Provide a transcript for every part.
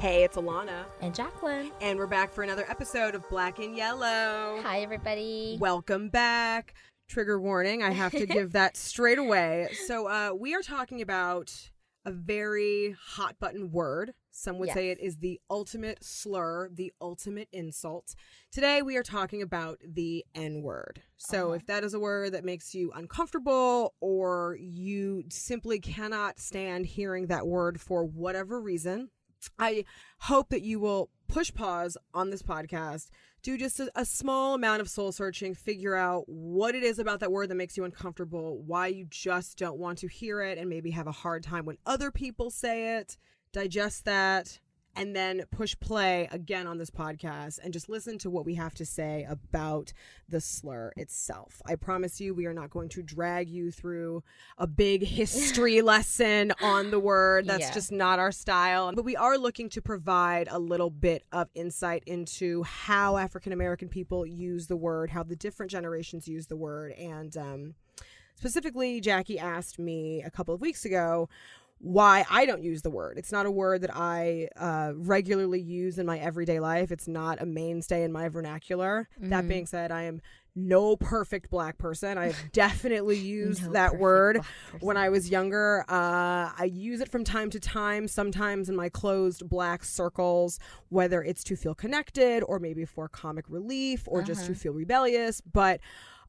Hey, it's Alana. And Jacklyn. And we're back for another episode of Black and Yellow. Hi, everybody. Welcome back. Trigger warning, I have to give that straight away. So, uh, we are talking about a very hot button word. Some would say it is the ultimate slur, the ultimate insult. Today, we are talking about the N word. So, Uh-huh. if that is a word that makes you uncomfortable or you simply cannot stand hearing that word for whatever reason, I hope that you will push pause on this podcast, do just a, a small amount of soul searching, figure out what it is about that word that makes you uncomfortable, why you just don't want to hear it, and maybe have a hard time when other people say it. Digest that, and then push play again on this podcast and just listen to what we have to say about the slur itself. I promise you, we are not going to drag you through a big history lesson on the word. That's Yeah. just not our style. But we are looking to provide a little bit of insight into how African American people use the word, how the different generations use the word. And um, specifically, Jackie asked me a couple of weeks ago why I don't use the word. It's not a word that I uh, regularly use in my everyday life. It's not a mainstay in my vernacular. That Mhm. being said, I am no perfect black person. I've definitely used No that word when I was younger. Uh, I use it from time to time, sometimes in my closed black circles, whether it's to feel connected or maybe for comic relief or just to Uh-huh. feel rebellious. But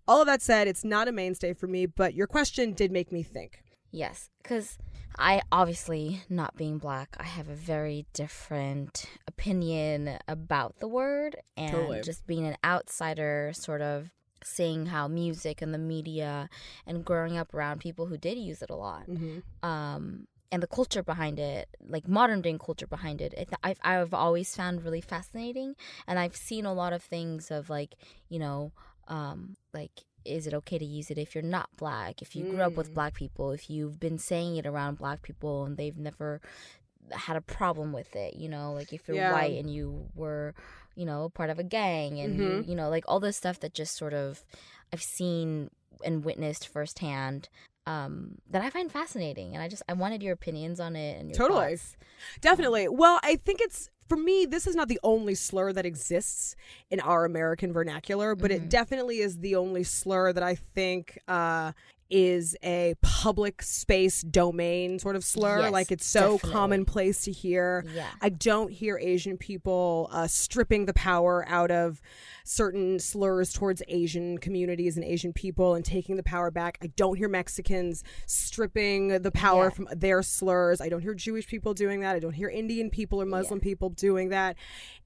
all of that said, it's not a mainstay for me. But your question did make me think. Yes, because I obviously, not being black, I have a very different opinion about the word. And Totally. just being an outsider, sort of seeing how music and the media and growing up around people who did use it a lot. Mm-hmm. um, and the culture behind it, like modern day culture behind it, it I've, I've always found really fascinating. And I've seen a lot of things of like, you know, um, like, is it okay to use it if you're not black? If you grew up Mm. with black people, if you've been saying it around black people and they've never had a problem with it, you know, like if you're Yeah. white and you were, you know, part of a gang and you, Mhm. you know, like all this stuff that just sort of I've seen and witnessed firsthand um, that I find fascinating, and I just I wanted your opinions on it and your Totally. thoughts. Definitely. Well, I think it's for me. This is not the only slur that exists in our American vernacular, but it Mhm. definitely is the only slur that I think uh, is a public space domain sort of slur. Yes, like it's so definitely. commonplace to hear. Yeah, I don't hear Asian people uh, stripping the power out of certain slurs towards Asian communities and Asian people and taking the power back. I don't hear Mexicans stripping the power Yeah. from their slurs. I don't hear Jewish people doing that. I don't hear Indian people or Muslim people doing that.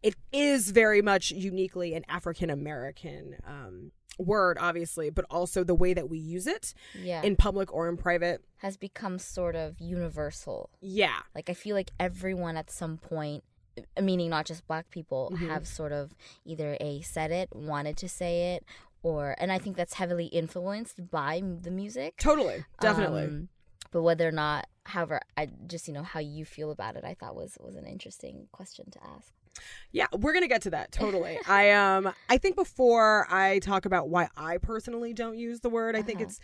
It is very much uniquely an African American um, word, obviously, but also the way that we use it yeah, in public or in private. has become sort of universal. Yeah. Like I feel like everyone at some point, meaning not just black people, Mhm. have sort of either a said it, wanted to say it, or and I think that's heavily influenced by the music. Totally. Definitely. Um, but whether or not, however, I just you know how you feel about it, I thought was was an interesting question to ask. Yeah, we're gonna get to that totally. I um I think before I talk about why I personally don't use the word, I think Uh-huh. it's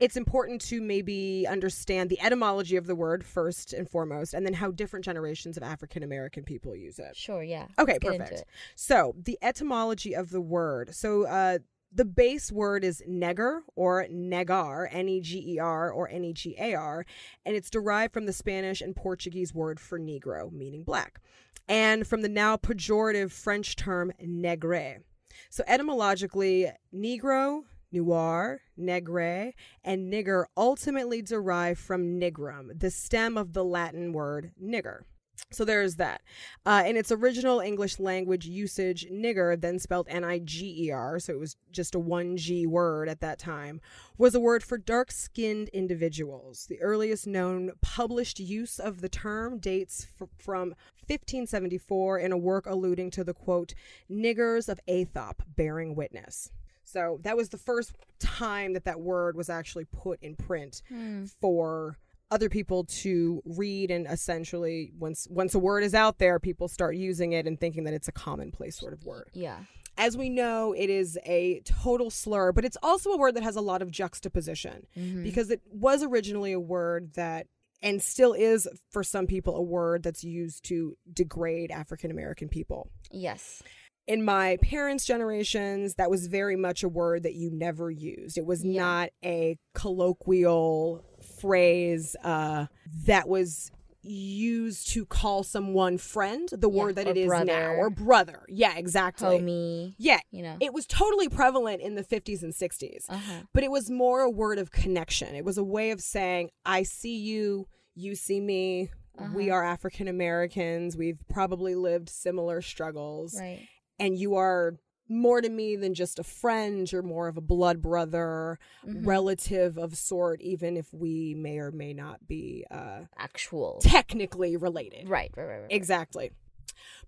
it's important to maybe understand the etymology of the word first and foremost, and then how different generations of African American people use it. Sure, yeah. Okay, Let's perfect. So the etymology of the word. So uh the base word is neger or negar, N E G E R or N E G A R, and it's derived from the Spanish and Portuguese word for Negro, meaning black, and from the now pejorative French term negre. So etymologically, Negro, noir, negre, and nigger ultimately derive from nigrum, the stem of the Latin word nigger. So there's that. Uh, in its original English language usage, nigger, then spelled N I G E R, so it was just a 1G word at that time, was a word for dark skinned individuals. The earliest known published use of the term dates f- from 1574 in a work alluding to the quote, niggers of Æthiop bearing witness. So that was the first time that that word was actually put in print Hmm. for other people to read and essentially once once a word is out there people start using it and thinking that it's a commonplace sort of word Yeah. as we know it is a total slur but it's also a word that has a lot of juxtaposition Mhm. because it was originally a word that and still is for some people a word that's used to degrade African American people. Yes. In my parents' generations, that was very much a word that you never used. It was Yeah. not a colloquial phrase uh, that was used to call someone friend, the Yeah, word that it is now, or brother. Yeah, exactly. Homie. Yeah, You know. it was totally prevalent in the 50s and 60s uh-huh. but it was more a word of connection. It was a way of saying, I see you, you see me. We Uh-huh. are African Americans. We've probably lived similar struggles. Right. And you are more to me than just a friend. You're more of a blood brother, Mhm. relative of sort, even if we may or may not be uh, Actual. technically related. Right, right, right, right. Exactly.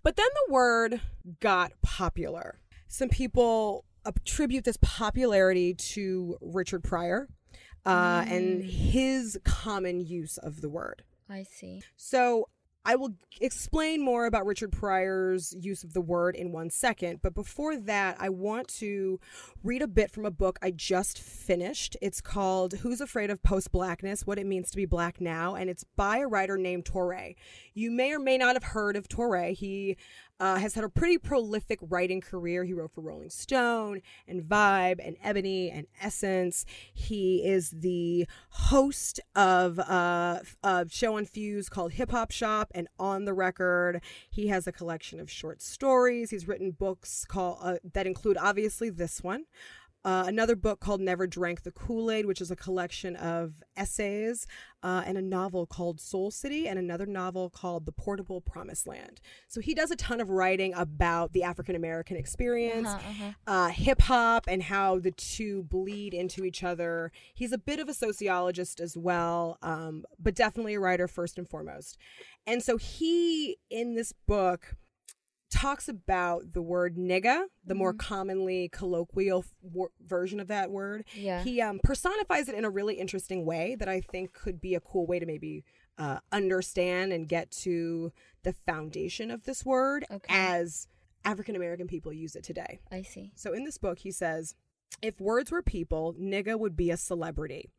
But then the word got popular. Some people attribute this popularity to Richard Pryor uh, and Mm. his common use of the word. I see. So I will explain more about Richard Pryor's use of the word in one second. But before that, I want to read a bit from a book I just finished. It's called Who's Afraid of Post Blackness What It Means to Be Black Now. And it's by a writer named Touré. You may or may not have heard of Touré. He uh, has had a pretty prolific writing career. He wrote for Rolling Stone and Vibe and Ebony and Essence. He is the host of uh, a show on Fuse called Hip Hop Shop and On the Record. He has a collection of short stories. He's written books called uh, that include obviously this one. Uh, another book called Never Drank the Kool Aid, which is a collection of essays, uh, and a novel called Soul City, and another novel called The Portable Promised Land. So he does a ton of writing about the African American experience, Uh-huh, uh-huh. uh, hip hop, and how the two bleed into each other. He's a bit of a sociologist as well, um, but definitely a writer first and foremost. And so he, in this book, talks about the word nigga, the more commonly colloquial wor- version of that word. Yeah. He um, personifies it in a really interesting way that I think could be a cool way to maybe uh, understand and get to the foundation of this word Okay. as African American people use it today. I see. So in this book, he says, if words were people, nigga would be a celebrity,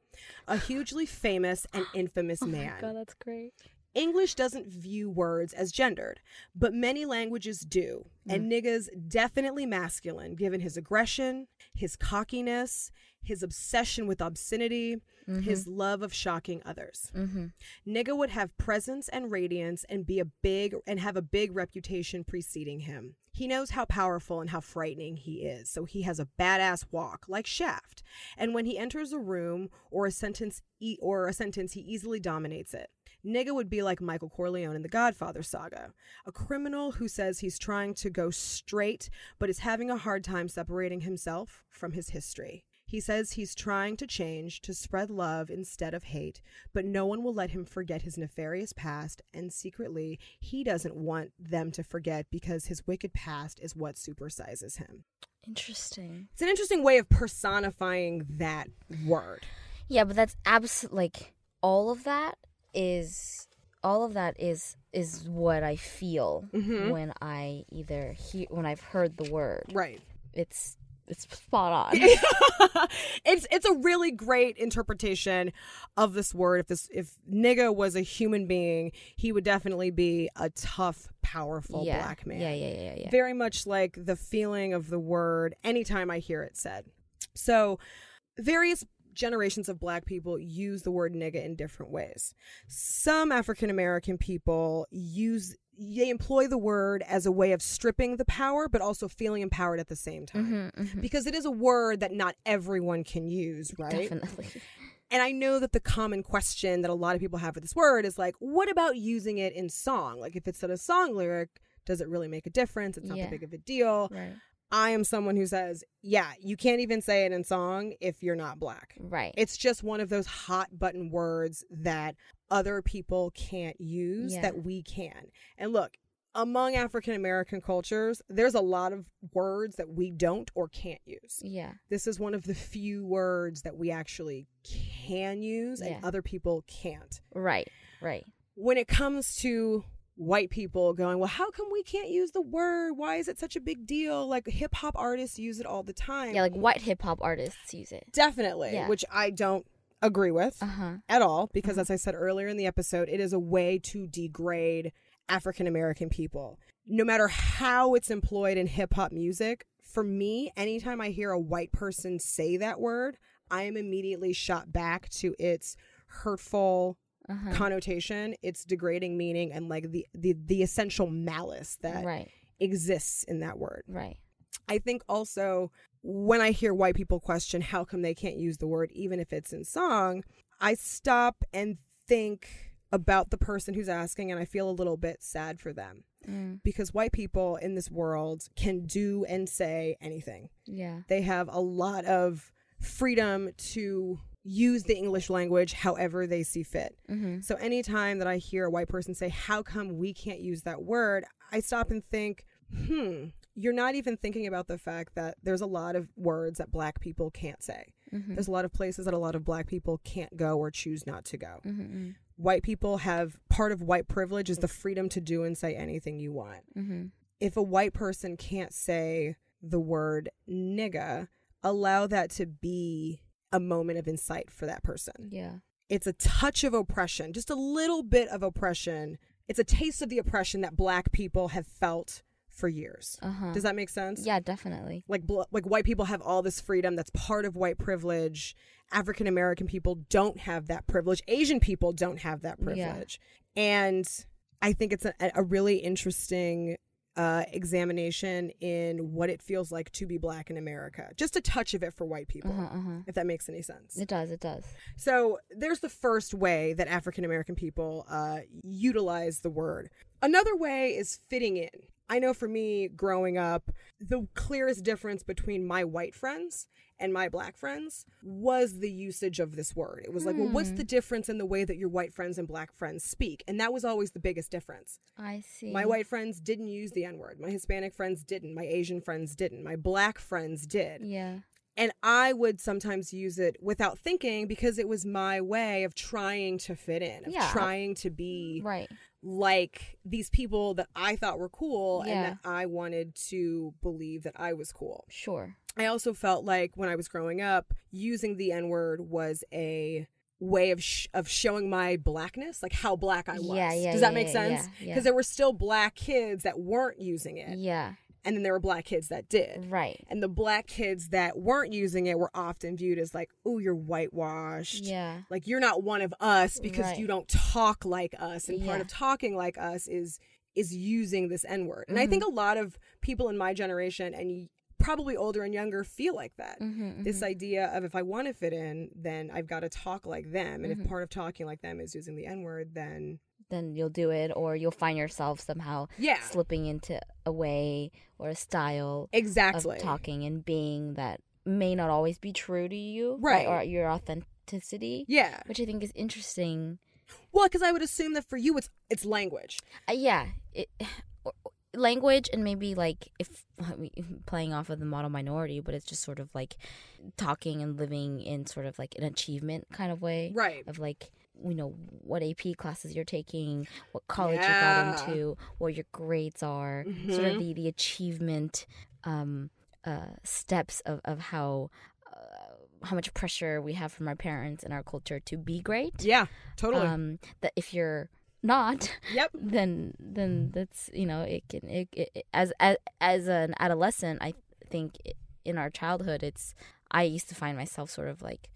a hugely famous and infamous man. Oh god, that's great. English doesn't view words as gendered, but many languages do. And nigga's definitely masculine given his aggression, his cockiness, his obsession with obscenity, his love of shocking others. Mm-hmm. Nigga would have presence and radiance and be a big and have a big reputation preceding him. He knows how powerful and how frightening he is, so he has a badass walk like Shaft. And when he enters a room or a sentence e- or a sentence, he easily dominates it. Nigga would be like Michael Corleone in the Godfather saga, a criminal who says he's trying to go straight but is having a hard time separating himself from his history. He says he's trying to change, to spread love instead of hate, but no one will let him forget his nefarious past, and secretly, he doesn't want them to forget because his wicked past is what supersizes him. Interesting. It's an interesting way of personifying that word. Yeah, but that's abs like all of that is all of that is is what I feel Mhm. when I either hear when I've heard the word. Right. It's it's spot on. it's it's a really great interpretation of this word. If this if nigga was a human being, he would definitely be a tough, powerful yeah. black man. Yeah, yeah, yeah, yeah. Very much like the feeling of the word anytime I hear it said. So various generations of black people use the word nigga in different ways. Some African American people use they employ the word as a way of stripping the power but also feeling empowered at the same time Mhm, mhm. because it is a word that not everyone can use, right? Definitely. And I know that the common question that a lot of people have with this word is like, what about using it in song? Like, if it's in a song lyric, does it really make a difference? It's not Yeah. that big of a deal. Right. I am someone who says, yeah, you can't even say it in song if you're not black. Right. It's just one of those hot button words that other people can't use Yeah. that we can. And look, among African American cultures, there's a lot of words that we don't or can't use. yeah. This is one of the few words that we actually can use and other people can't. Right. Right. When it comes to white people going, well, how come we can't use the word? Why is it such a big deal? Like hip hop artists use it all the time. Yeah, like white hip hop artists use it. Definitely, Yeah. which I don't agree with Uh huh. at all because, as I said earlier in the episode, it is a way to degrade African American people. No matter how it's employed in hip hop music, for me, anytime I hear a white person say that word, I am immediately shot back to its hurtful Uh-huh. connotation, its degrading meaning, and like the, the, the essential malice that Right. exists in that word. Right. I think also when I hear white people question how come they can't use the word even if it's in song, I stop and think about the person who's asking and I feel a little bit sad for them Mm. because white people in this world can do and say anything. Yeah. They have a lot of freedom to use the English language however they see fit. Mm-hmm. So anytime that I hear a white person say, How come we can't use that word? I stop and think, hmm, you're not even thinking about the fact that there's a lot of words that black people can't say. Mm-hmm. There's a lot of places that a lot of black people can't go or choose not to go. Mm-hmm. White people have part of white privilege is the freedom to do and say anything you want. Mm-hmm. If a white person can't say the word nigga, allow that to be a moment of insight for that person Yeah. it's a touch of oppression, just a little bit of oppression. It's a taste of the oppression that black people have felt for years. Uh huh. Does that make sense? Yeah, definitely. Like bl- like white people have all this freedom that's part of white privilege. African American people don't have that privilege. Asian people don't have that Yeah. privilege. And I think it's a, a really interesting uh, examination in what it feels like to be black in America. Just a touch of it for white people, Uh huh. Uh huh. if that makes any sense. It does. It does. So there's the first way that African American people uh, utilize the word. Another way is fitting in. I know for me, growing up, the clearest difference between my white friends and my black friends was the usage of this word. It was like, well, what's Hmm. the difference in the way that your white friends and black friends speak? And that was always the biggest difference. I see. My white friends didn't use the N word. My Hispanic friends didn't. My Asian friends didn't. My black friends did. Yeah. And I would sometimes use it without thinking because it was my way of trying to fit in, of Yeah. trying to be Right. Like these people that I thought were cool Yeah. and that I wanted to believe that I was cool. Sure. I also felt like when I was growing up, using the N word was a way of sh- of showing my blackness, like how black I was. Yeah, yeah, Does that yeah, make sense? Because there were still black kids that weren't using it, Yeah. And then there were black kids that did. Right. And the black kids that weren't using it were often viewed as like, "Oh, you're whitewashed." Yeah. Like you're not one of us because Right. you don't talk like us. And part of talking like us is is using this N-word. And I think Mm-hmm. a lot of people in my generation and probably older and younger feel like that. Mm-hmm, This idea of if I want to fit in, then I've got to talk like them. And Mm-hmm. if part of talking like them is using the N-word, then then you'll do it, or you'll find yourself somehow yeah. slipping into a way or a style Exactly. of talking and being that may not always be true to you, Right. Or your authenticity, Yeah. which I think is interesting. Well, because I would assume that for you, it's it's language. Uh, yeah, it, language and maybe like if playing off of the model minority, but it's just sort of like talking and living in sort of like an achievement kind of way Right. of like you know what AP classes you're taking, what college Yeah. you got into, what your grades are, sort Mhm. of the the achievement um, uh, steps of of how. Uh, how much pressure we have from our parents and our culture to be great. Yeah. Totally. Um, that if you're not, yep. then then that's you know it can it, it- as as as an adolescent I think in our childhood it's I used to find myself sort of like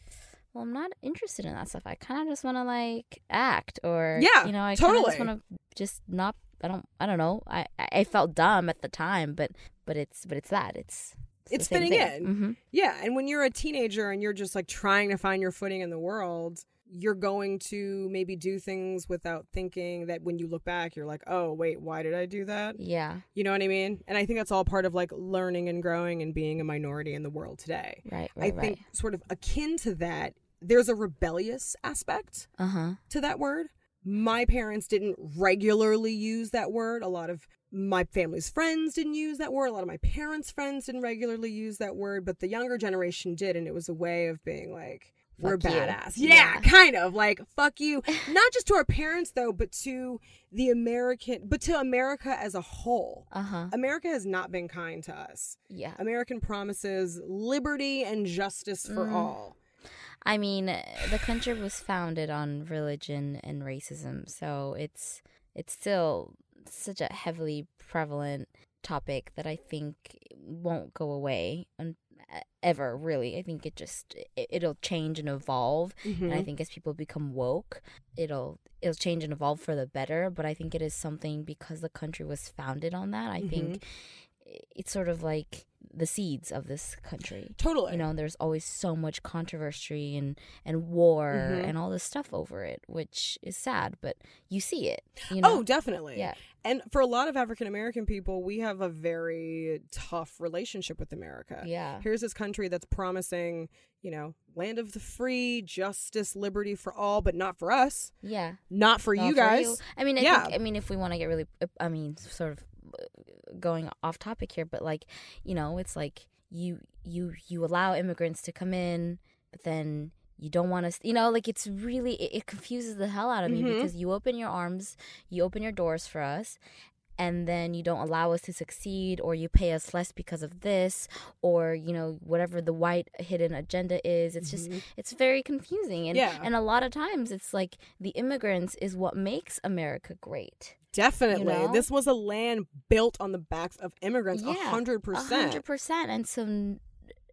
well I'm not interested in that stuff I kind of just want to like act or Yeah, you know I totally. just want to just not I don't I don't know I I felt dumb at the time but but it's but it's that it's It's fitting thing. in. Mhm. Yeah, and when you're a teenager and you're just like trying to find your footing in the world, you're going to maybe do things without thinking that when you look back, you're like, oh, wait, why did I do that? yeah You know what I mean? And I think that's all part of like learning and growing and being a minority in the world today. right I right think right sort of akin to that, there's a rebellious aspect uh huh to that word. My parents didn't regularly use that word. A lot of my family's friends didn't use that word. A lot of my parents' friends didn't regularly use that word, but the younger generation did. And it was a way of being like, we're Fuck badass. Yeah. Yeah, kind of like, fuck you. Not just to our parents, though, but to the American, but to America as a whole. uh huh America has not been kind to us. yeah American promises liberty and justice for Mm. all. I mean, the country was founded on religion and racism, so it's it's still such a heavily prevalent topic that I think won't go away un- ever. Really, I think it just it, it'll change and evolve, and I Mhm. think as people become woke, it'll it'll change and evolve for the better. But I think it is something because the country was founded on that. I think it's sort of like the seeds of this country. Totally. You know, there's always so much controversy and and war Mhm. and all this stuff over it, which is sad, but you see it. You know? Oh, definitely. yeah, And for a lot of African American people, we have a very tough relationship with America. yeah, Here's this country that's promising, you know, land of the free, justice, liberty for all, but not for us, yeah. not for Not you guys. you. I mean, I Yeah. think, I mean, if we want to get really, I mean, sort of going off topic here, but like, you know, it's like you you you allow immigrants to come in, but then you don't want to, you know, like it's really it, it confuses the hell out of me Mhm. because you open your arms, you open your doors for us. And then you don't allow us to succeed, or you pay us less because of this, or you know whatever the white hidden agenda is. It's just Mhm. it's very confusing, and Yeah. and a lot of times it's like the immigrants is what makes America great. Definitely. know? This was a land built on the backs of immigrants, a Yeah, hundred A percent. hundred percent. And so n-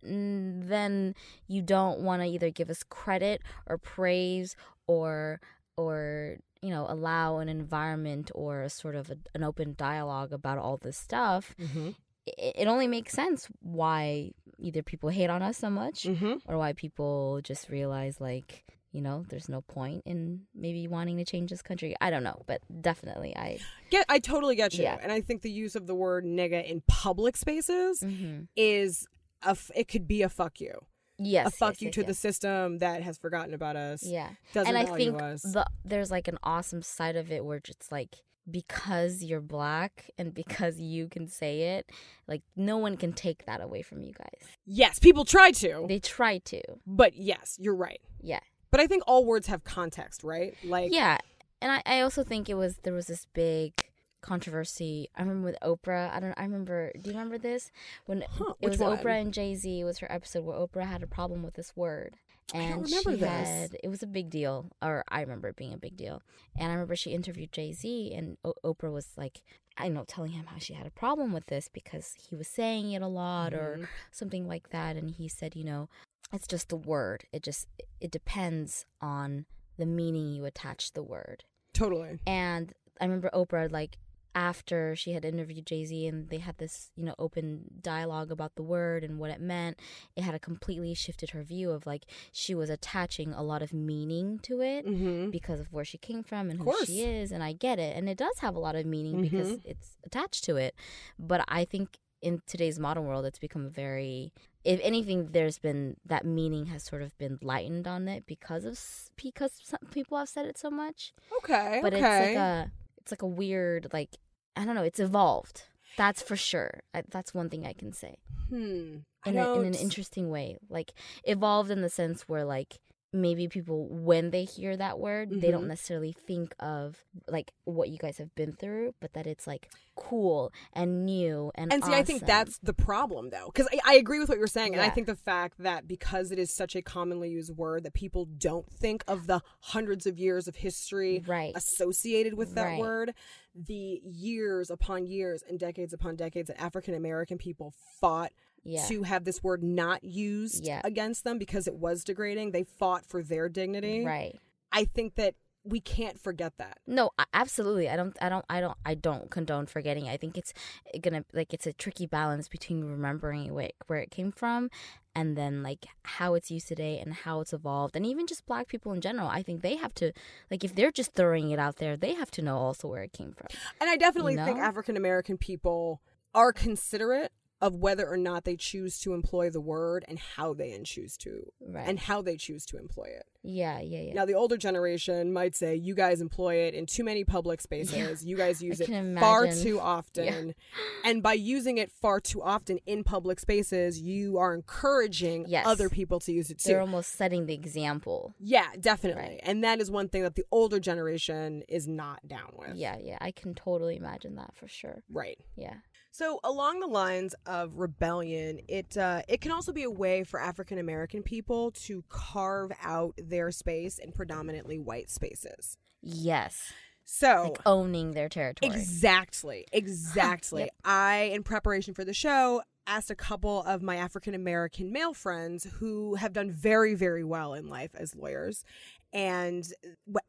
n- then you don't want to either give us credit or praise or or you know allow an environment or a sort of a, an open dialogue about all this stuff. Mm-hmm. It, it only makes sense why either people hate on us so much Mm-hmm. or why people just realize like you know there's no point in maybe wanting to change this country i don't know but definitely i Get, I totally get you, Yeah. and I think the use of the word "nigga" in public spaces mm-hmm. is a. It could be a fuck you, yes a fuck yes, you yes, to yes. the system that has forgotten about us. yeah doesn't and i think the there's like an awesome side of it where it's like because you're black and because you can say it like no one can take that away from you guys yes, people try to, they try to but yes, you're right. yeah But I think all words have context, right? Like, yeah and I, I also think it was there was this big controversy i remember with oprah i don't i remember do you remember this when Huh, it was one? oprah and jay-z it was her episode where oprah had a problem with this word and remember she this. had it was a big deal or i remember it being a big deal and i remember she interviewed jay-z and o- oprah was like i know telling him how she had a problem with this because he was saying it a lot or Mhm. something like that and he said you know it's just the word it just it depends on the meaning you attach to the word totally. and I remember Oprah like after she had interviewed Jay Z and they had this, you know, open dialogue about the word and what it meant, it had a completely shifted her view of like she was attaching a lot of meaning to it Mm-hmm. because of where she came from and who she is. And I get it. And it does have a lot of meaning because Mhm. it's attached to it. But I think in today's modern world, it's become very, if anything, there's been that meaning has sort of been lightened on it because of, because some people have said it so much Okay. but okay. it's like a it's like a weird like I don't know. It's evolved. That's for sure. I, that's one thing I can say hmm. In, a, in an interesting way. Like evolved in the sense where like maybe people when they hear that word they don't Mhm. necessarily think of like what you guys have been through but that it's like cool and new and And see, I think that's the problem, though, because I, I agree with what you're saying, and I think the fact that because it is such a commonly used word, that people don't think of the hundreds of years of history right associated with that Right. word, the years upon years and decades upon decades that African American people fought yeah to have this word not used Yeah. against them because it was degrading. They fought for their dignity. right I think that we can't forget that. No, absolutely. I don't. I don't. I don't. I don't condone forgetting. I think it's gonna like it's a tricky balance between remembering where where it came from, and then like how it's used today and how it's evolved, and even just Black people in general. I think they have to like if they're just throwing it out there, they have to know also where it came from. And I definitely You think? African American people are considerate of whether or not they choose to employ the word and how they choose to Right. and how they choose to employ it. yeah. Yeah. Yeah. Now the older generation might say you guys employ it in too many public spaces. You guys use it far too often. And by using it far too often in public spaces, you are encouraging Yes. other people to use it too. They're almost setting the example. yeah, definitely. Right. And that is one thing that the older generation is not down with. Yeah. Yeah. I can totally imagine that for sure. Right. Yeah. So along the lines of rebellion, it uh, it can also be a way for African American people to carve out their space in predominantly white spaces. Yes. So Like owning their territory. Exactly. Exactly. Yep. I, in preparation for the show, asked a couple of my African American male friends who have done very, very well in life as lawyers and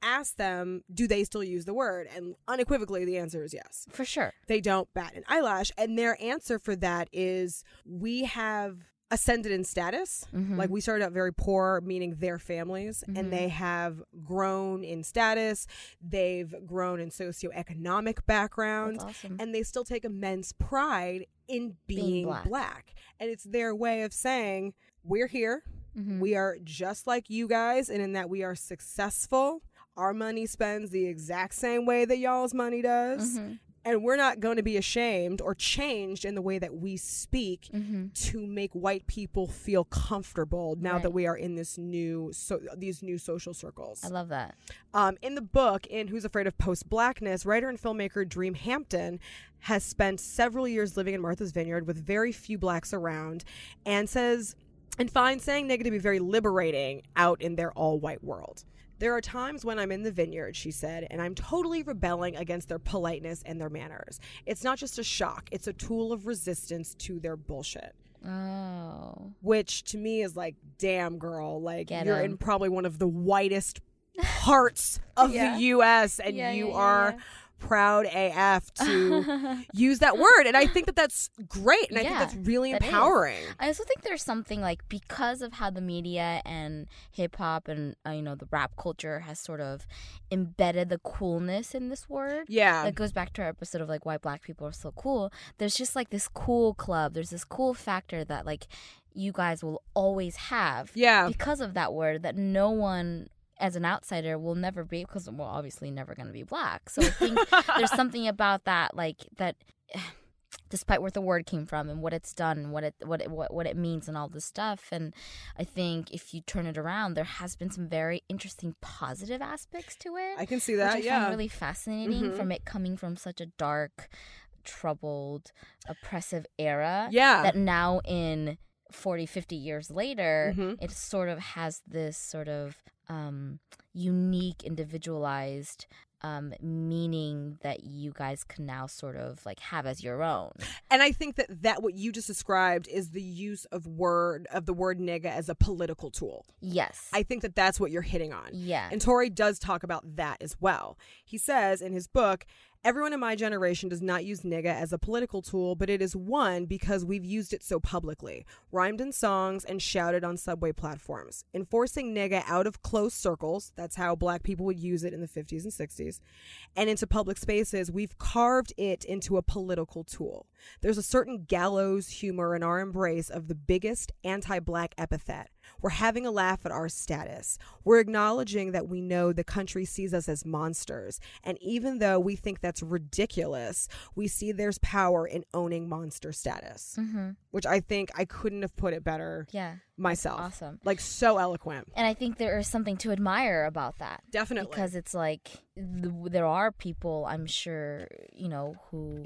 ask them, do they still use the word? And unequivocally, the answer is yes. For sure. They don't bat an eyelash. And their answer for that is we have ascended in status. Mhm. Like we started out very poor, meaning their families, Mhm. and they have grown in status. They've grown in socioeconomic background, awesome. and they still take immense pride in Being being, black. black. And it's their way of saying, we're here. Mhm. We are just like you guys, and in that we are successful. Our money spends the exact same way that y'all's money does. Mhm. And we're not going to be ashamed or changed in the way that we speak Mhm. to make white people feel comfortable now Right. that we are in this new so these new social circles. I love that. Um, in the book, in Who's Afraid of Post Blackness, writer and filmmaker Dream Hampton has spent several years living in Martha's Vineyard with very few blacks around and says and finds saying nigga to be very liberating out in their all white world. There are times when I'm in the vineyard, she said, and I'm totally rebelling against their politeness and their manners. It's not just a shock, it's a tool of resistance to their bullshit Oh. which to me is like, damn, girl, like Get you're 'em. in probably one of the whitest parts of Yeah. the U.S. and Yeah, you yeah, are. Proud AF to use that word, and I think that that's great, and I think that's really that is. empowering. I also think there's something like because of how the media and hip hop and uh, you know the rap culture has sort of embedded the coolness in this word. Yeah, That goes back to our episode of like why black people are so cool. There's just like this cool club. There's this cool factor that like you guys will always have yeah, because of that word that no one as an outsider will never be because we're obviously never going to be black. So I think there's something about that like that despite where the word came from and what it's done and what it what it, what, what it means and all this stuff and i think if you turn it around there has been some very interesting positive aspects to it I can see that. i yeah, really fascinating Mhm. from it coming from such a dark troubled oppressive era yeah, that now in 40 50 years later Mhm. it sort of has this sort of um, unique individualized um, meaning that you guys can now sort of like have as your own and I think that that what you just described is the use of word of the word nigga as a political tool. yes I think that that's what you're hitting on. yeah And Touré does talk about that as well. He says in his book, Everyone in my generation does not use nigga as a political tool, but it is one because we've used it so publicly, rhymed in songs and shouted on subway platforms. Enforcing nigga out of close circles, that's how black people would use it in the 50s and 60s, and into public spaces, we've carved it into a political tool. There's a certain gallows humor in our embrace of the biggest anti black epithet. We're having a laugh at our status. We're acknowledging that we know the country sees us as monsters. And even though we think that's ridiculous, we see there's power in owning monster status, mm-hmm. which I think I couldn't have put it better yeah myself. awesome Like, so eloquent. and i think there is something to admire about that Definitely. because it's like th- there are people i'm sure you know who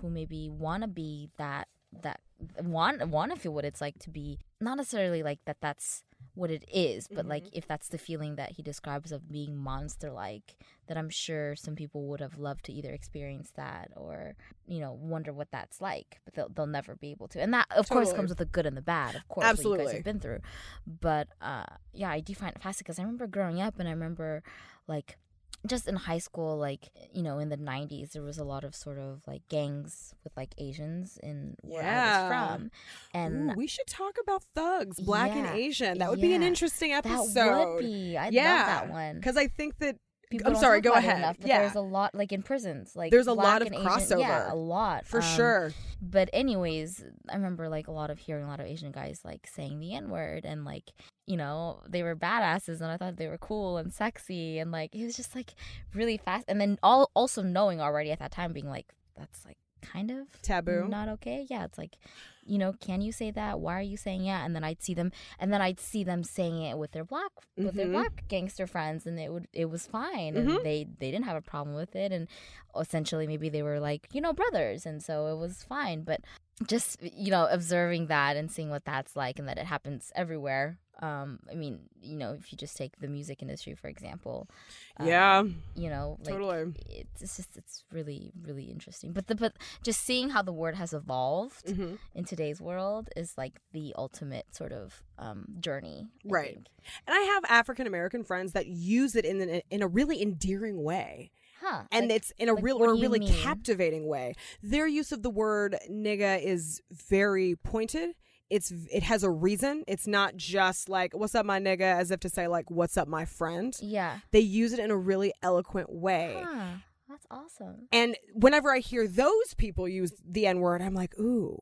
who maybe want to be that that want want to feel what it's like to be not necessarily like that that's what it is but like if that's the feeling that he describes of being monster like that i'm sure some people would have loved to either experience that or you know wonder what that's like but they'll, they'll never be able to. And that of course comes with the good and the bad of course what you guys have been through. But uh yeah i do find it fascinating because i remember growing up and i remember like just in high school like you know in the 90s there was a lot of sort of like gangs with like asians in where i was from and Ooh, we should talk about thugs, black Yeah. and Asian. That would be an Yeah. interesting that episode. would be i Yeah. love that one Because I think that People I'm sorry, go ahead. enough, Yeah. there's a lot like in prisons like There's a lot of and Asian- yeah crossover. a lot for um, sure. but anyways i remember like a lot of hearing a lot of asian guys like saying the n word and like you know they were badasses and i thought they were cool and sexy and like it was just like really fast and then all also knowing already at that time being like that's like kind of Taboo. not okay. Yeah, it's like, you know, can you say that? Why are you saying it? And then I'd see them, and then I'd see them saying it with their black with their Mhm. black gangster friends, and it would it was fine, Mhm. and they they didn't have a problem with it, and essentially maybe they were like you know brothers, and so it was fine. But just you know observing that and seeing what that's like, and that it happens everywhere. Um, I mean, you know, if you just take the music industry for example, um, yeah, you know, like totally. it's, just it's really really interesting but the but just seeing how the word has evolved hmm in today's world is like the ultimate sort of um journey I Right. think. And I have African American friends that use it in an, in a really endearing way. huh and like, it's in a like, real or a really mean? captivating way. Their use of the word nigga is very pointed. It's it has a reason. It's not just like "What's up, my nigga," as if to say like "What's up, my friend." yeah They use it in a really eloquent way. huh. that's awesome And whenever I hear those people use the N word, I'm like, ooh,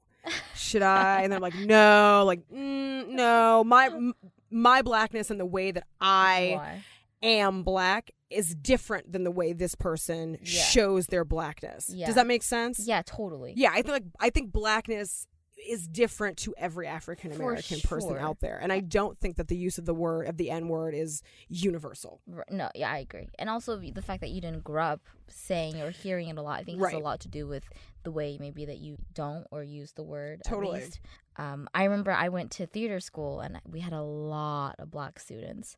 should I? And they're like, no, like, mm, no. My m- my blackness and the way that I Why? am black is different than the way this person Yeah. shows their blackness. Yeah. Does that make sense? yeah totally Yeah, I think like I think blackness is different to every African American person out there. And I don't think that the use of the word of the N word is universal. No, yeah, I agree. And also the fact that you didn't grow up saying or hearing it a lot, I think has a lot to do with the way maybe that you don't or use the word. Totally. Um, I remember I went to theater school and we had a lot of black students.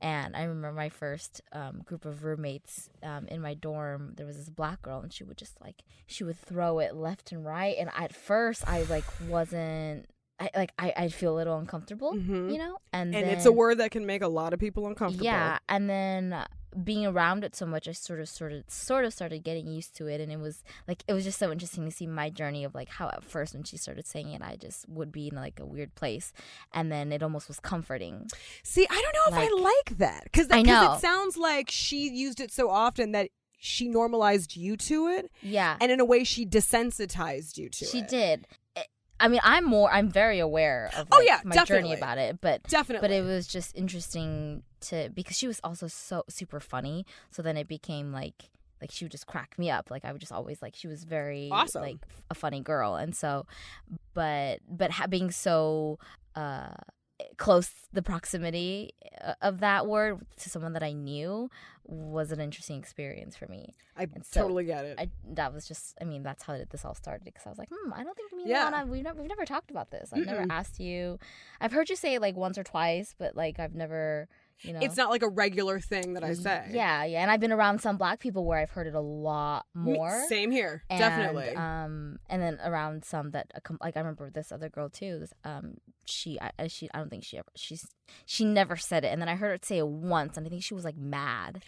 And I remember my first um, group of roommates um, in my dorm. There was this black girl, and she would just like she would throw it left and right. And at first, I like wasn't. I like I I feel a little uncomfortable, Mhm. you know. And And then, it's a word that can make a lot of people uncomfortable. yeah, and then being around it so much, I sort of, sort of, sort of started getting used to it, and it was like it was just so interesting to see my journey of like how at first when she started saying it, I just would be in like a weird place, and then it almost was comforting. See, I don't know if I like that because I know. it sounds like she used it so often that she normalized you to it, Yeah, and in a way, she desensitized you to she it. She did. I- mean, I'm more, I'm very aware of Oh, yeah, my definitely. journey about it, but Definitely. but it was just interesting to because she was also so super funny. So then it became like like she would just crack me up. Like I would just always like she was very Awesome. like a funny girl, and so but but ha- being so uh close the proximity uh, of that word to someone that I knew was an interesting experience for me. I so totally get it. I that was just I mean that's how this all started because I was like hmm I don't think me and Yeah. Lana we've never we've never talked about this I've never Mm-mm. asked you I've heard you say it like once or twice but like I've never you know it's not like a regular thing that I say. yeah yeah and I've been around some black people where I've heard it a lot more Same here. and, Definitely. um and then around some that uh, like I remember this other girl too this um she I, she I don't think she ever she's she never said it and then I heard her say it once and I think she was like mad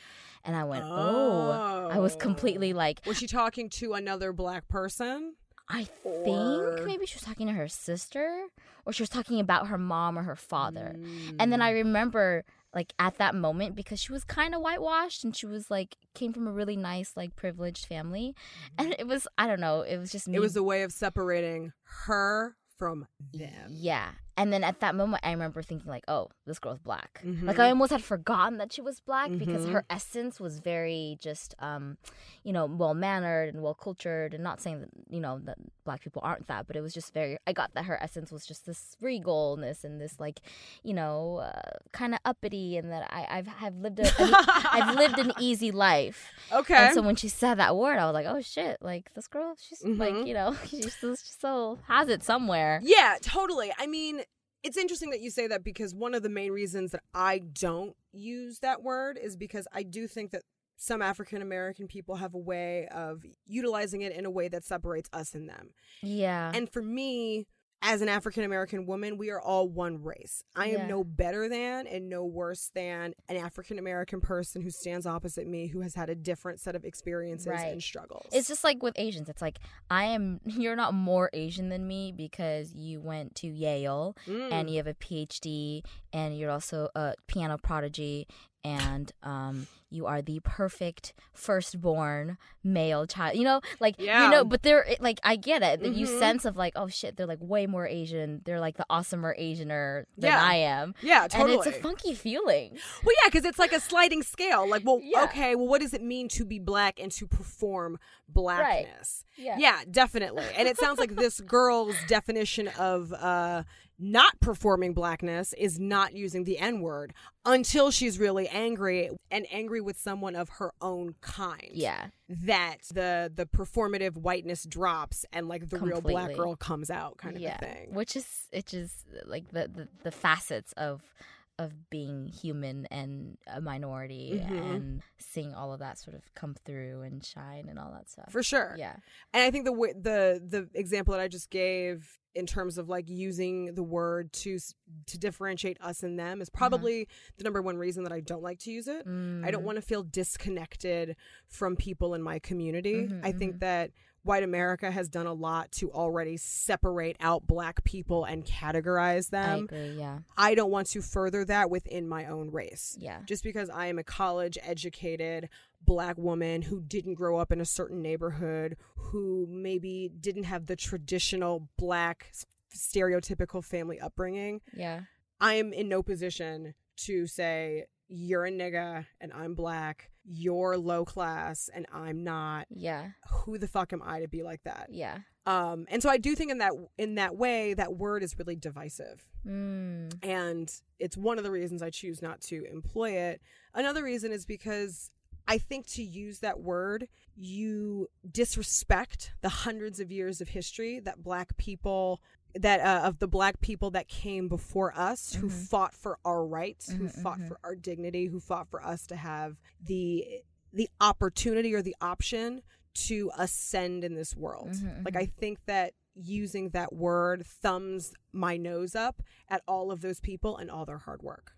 and I went oh I was completely like Was she talking to another black person? I Or- think maybe she was talking to her sister or she was talking about her mom or her father. Mm. And then I remember like at that moment because she was kind of whitewashed and she was like came from a really nice like privileged family mm-hmm. and it was I don't know, it was just me It was a way of separating her from them. Yeah. And then at that moment, I remember thinking like, "Oh, this girl's black." Mhm. Like I almost had forgotten that she was black because Mhm. her essence was very just, um, you know, well mannered and well cultured. And not saying that you know that black people aren't that, but it was just very. I got that her essence was just this regalness and this like, you know, uh, kind of uppity, and that I I've have lived a, an, I've lived an easy life. Okay. And so when she said that word, I was like, "Oh shit!" Like this girl, she's Mhm. like, you know, she's so, she so has it somewhere. Yeah, totally. I mean, it's interesting that you say that because one of the main reasons that I don't use that word is because I do think that some African American people have a way of utilizing it in a way that separates us and them. Yeah. And for me, as an African American woman, we are all one race. I am Yeah. no better than and no worse than an African American person who stands opposite me who has had a different set of experiences Right. and struggles. It's just like with Asians. It's like I am. You're not more Asian than me because you went to Yale Mm. and you have a PhD and you're also a piano prodigy and um you are the perfect firstborn male child you know like Yeah. you know but they're like i get it that you sense of like oh shit they're like way more asian they're like the awesomer asianer than Yeah. i am Yeah, totally. and it's a funky feeling Well, yeah, because it's like a sliding scale. Like, well, Yeah. okay, well, what does it mean to be black and to perform blackness? yeah Yeah, definitely. And it sounds like this girl's definition of uh, not performing blackness is not using the N word until she's really angry and angry with someone of her own kind. yeah That the the performative whiteness drops and like the real black girl comes out kind of yeah a thing. which is it's just like the, the the facets of of being human and a minority Mhm. and seeing all of that sort of come through and shine and all that stuff For sure. yeah And I think the w- the the example that I just gave in terms of like using the word to to differentiate us and them is probably the number one reason that I don't like to use it. I don't Mm, want to feel disconnected from people in my community. Mhm, I think that white America has done a lot to already separate out black people and categorize i them. agree yeah. I don't want to further that within my own race. Yeah. Just because I am a college educated black woman who didn't grow up in a certain neighborhood, who maybe didn't have the traditional black stereotypical family upbringing, yeah. I am in no position to say, you're a nigga and I'm black, you're low class and I'm not. yeah Who the fuck am I to be like that? yeah Um, and so I do think in that in that way that word is really divisive mm, and it's one of the reasons I choose not to employ it. Another reason is because I think to use that word, you disrespect the hundreds of years of history that black people that uh, of the black people that came before us who Mhm. fought for our rights, who Mhm, fought mhm. for our dignity, who fought for us to have the the opportunity or the option to ascend in this world. Mhm, Like mhm. I think that using that word thumbs my nose up at all of those people and all their hard work.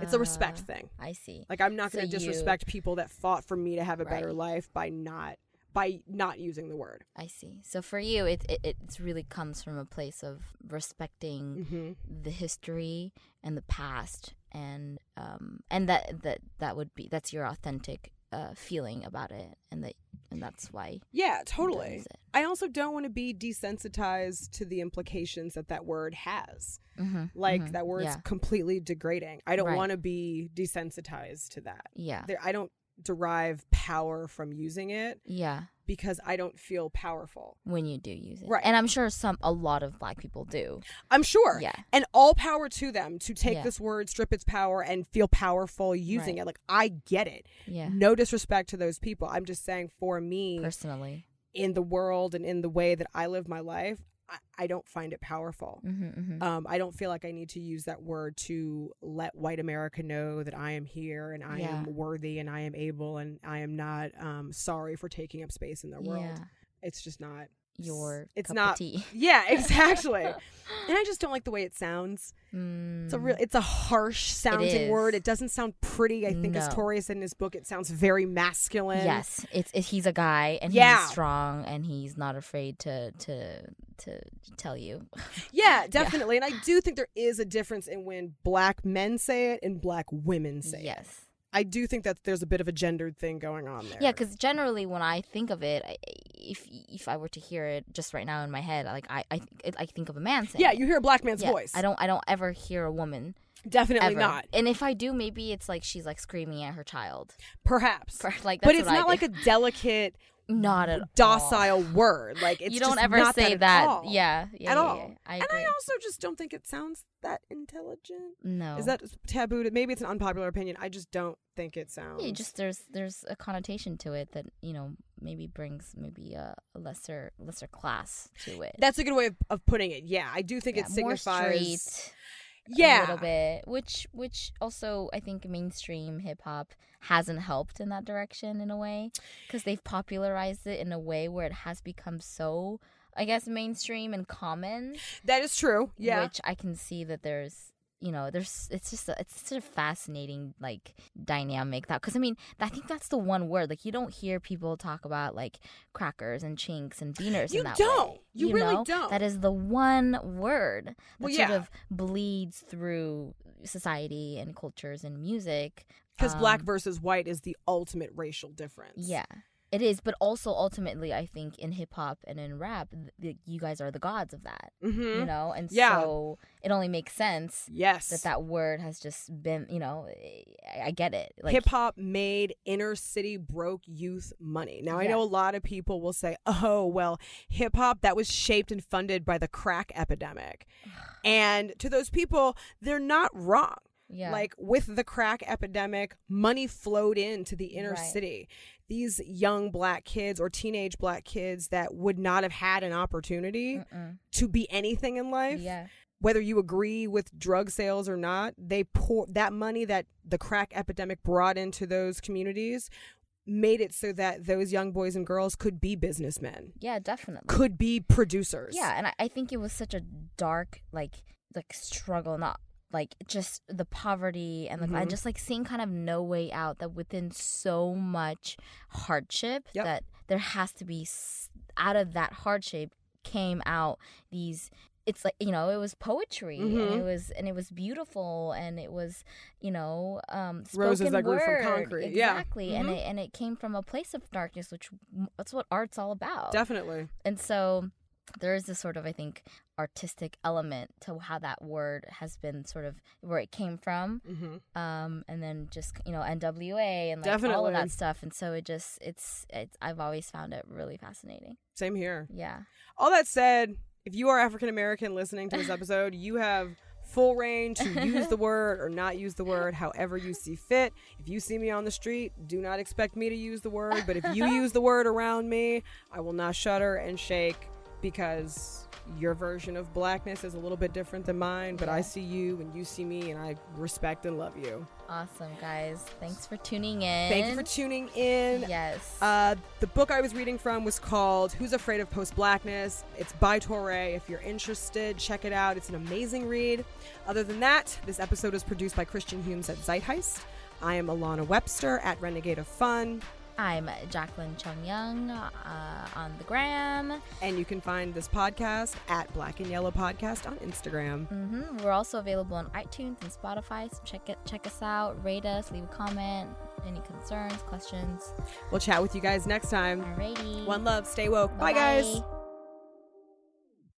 It's a respect Ah, thing. i see Like I'm not So going to you- disrespect people that fought for me to have a better life by not by not using the word. i see so for you it, it it really comes from a place of respecting Mm-hmm. the history and the past and um and that that that would be that's your authentic uh feeling about it and that and that's why Yeah, totally. I also don't want to be desensitized to the implications that that word has. Mhm, Like mhm, that word's yeah completely degrading. I don't Right. want to be desensitized to that. yeah There, I don't derive power from using it yeah because I don't feel powerful. when you do use it Right. and i'm sure some a lot of black people do I'm sure. yeah And all power to them to take Yeah. this word, strip its power, and feel powerful using Right. it. Like, I get it. yeah No disrespect to those people. I'm just saying, for me, personally in the world and in the way that I live my life, I, I don't find it powerful. hmm hmm Um, I don't feel like I need to use that word to let white America know that I am here and I Yeah. am worthy and I am able and I am not um, sorry for taking up space in the world. yeah It's just not. Your It's not- Yeah, exactly. and I just don't like the way it sounds. Mm, It's a real. It's a harsh sounding is. word. It doesn't sound pretty. I think, as No. Touré said in his book, it sounds very masculine. yes it's it, he's a guy and Yeah. he's strong and he's not afraid to to to tell you Yeah, definitely. And I do think there is a difference in when black men say it and black women say it. yes I do think that there's a bit of a gendered thing going on there. Yeah, because generally when I think of it, I, if if I were to hear it just right now in my head, like I I, th- I think of a man saying. yeah, you hear a black man's Yeah, voice. I don't I don't ever hear a woman definitely ever. not. And if I do, maybe it's like she's like screaming at her child. Perhaps, like, but it's what I not like a delicate, not all. docile word. Like it's you don't ever say that. that. Yeah, yeah, At yeah, all. yeah. I and. I also just don't think it sounds that intelligent. no, Is that taboo? To, maybe it's an unpopular opinion. I just don't think it sounds. Yeah, just there's there's a connotation to it that you know maybe brings maybe a, a lesser lesser class to it. That's a good way of, of putting it. Yeah, I do think it more signifies. Yeah, a little bit which which also i think mainstream hip-hop hasn't helped in that direction in a way because they've popularized it in a way where it has become so i guess mainstream and common that is true. Yeah, which i can see that there's you know there's it's just a, it's such a fascinating like dynamic that because i mean i think that's the one word like you don't hear people talk about like crackers and chinks and beaners You in that don't. way, You really know? don't. that is the one word that Well, sort of bleeds through society and cultures and music. Because black Um, versus white is the ultimate racial difference. Yeah, it is. But also, ultimately, I think in hip hop and in rap, th- you guys are the gods of that. Mm-hmm. You know, and Yeah. so it only makes sense Yes. that that word has just been. You know, I, I get it. Like Hip hop made inner city broke youth money. Now, I know a lot of people will say, oh, well, hip hop that was shaped and funded by the crack epidemic. and to those people, they're not wrong. yeah, Like with the crack epidemic, money flowed into the inner Right. city. These young black kids or teenage black kids that would not have had an opportunity Mm-mm. to be anything in life, yeah, whether you agree with drug sales or not, they pour that money that the crack epidemic brought into those communities made it so that those young boys and girls could be businessmen, yeah, definitely. could be producers. Yeah, and I, I think it was such a dark like like struggle, not like just the poverty and like Mhm. and just like seeing kind of no way out that within so much hardship Yep. that there has to be out of that hardship came out these it's like you know it was poetry and Mhm. it was and it was beautiful and it was you know um Roses spoken that grew from word. concrete. Yeah. exactly and it and it came from a place of darkness which that's what art's all about Definitely. and so there is this sort of, I think, artistic element to how that word has been sort of where it came from. hmm Um, and then just, you know, NWA and like all of that stuff. And so it just, it's, it's, I've always found it really fascinating. Same here. Yeah. All that said, if you are African American listening to this episode, you have full reign to use the word or not use the word however you see fit. If you see me on the street, do not expect me to use the word, but if you use the word around me, I will not shudder and shake because your version of blackness is a little bit different than mine, but I see you and you see me and I respect and love you. Awesome, guys. Thanks for tuning in. Thank you for tuning in. Yes. Uh, the book I was reading from was called Who's Afraid of Post Blackness? It's by Touré. If you're interested, check it out. It's an amazing read. Other than that, this episode is produced by Christian Humes at Zeitgeist. I am Alana Webster at Renegade of Fun, I'm Jacklyn Chung Young uh, on the gram. and you can find this podcast at Black and Yellow Podcast on Instagram. hmm We're also available on iTunes and Spotify. So check it, check us out, rate us, leave a comment. Any concerns, questions? We'll chat with you guys next time. Alrighty. One love, stay woke. Bye guys. Bye-bye.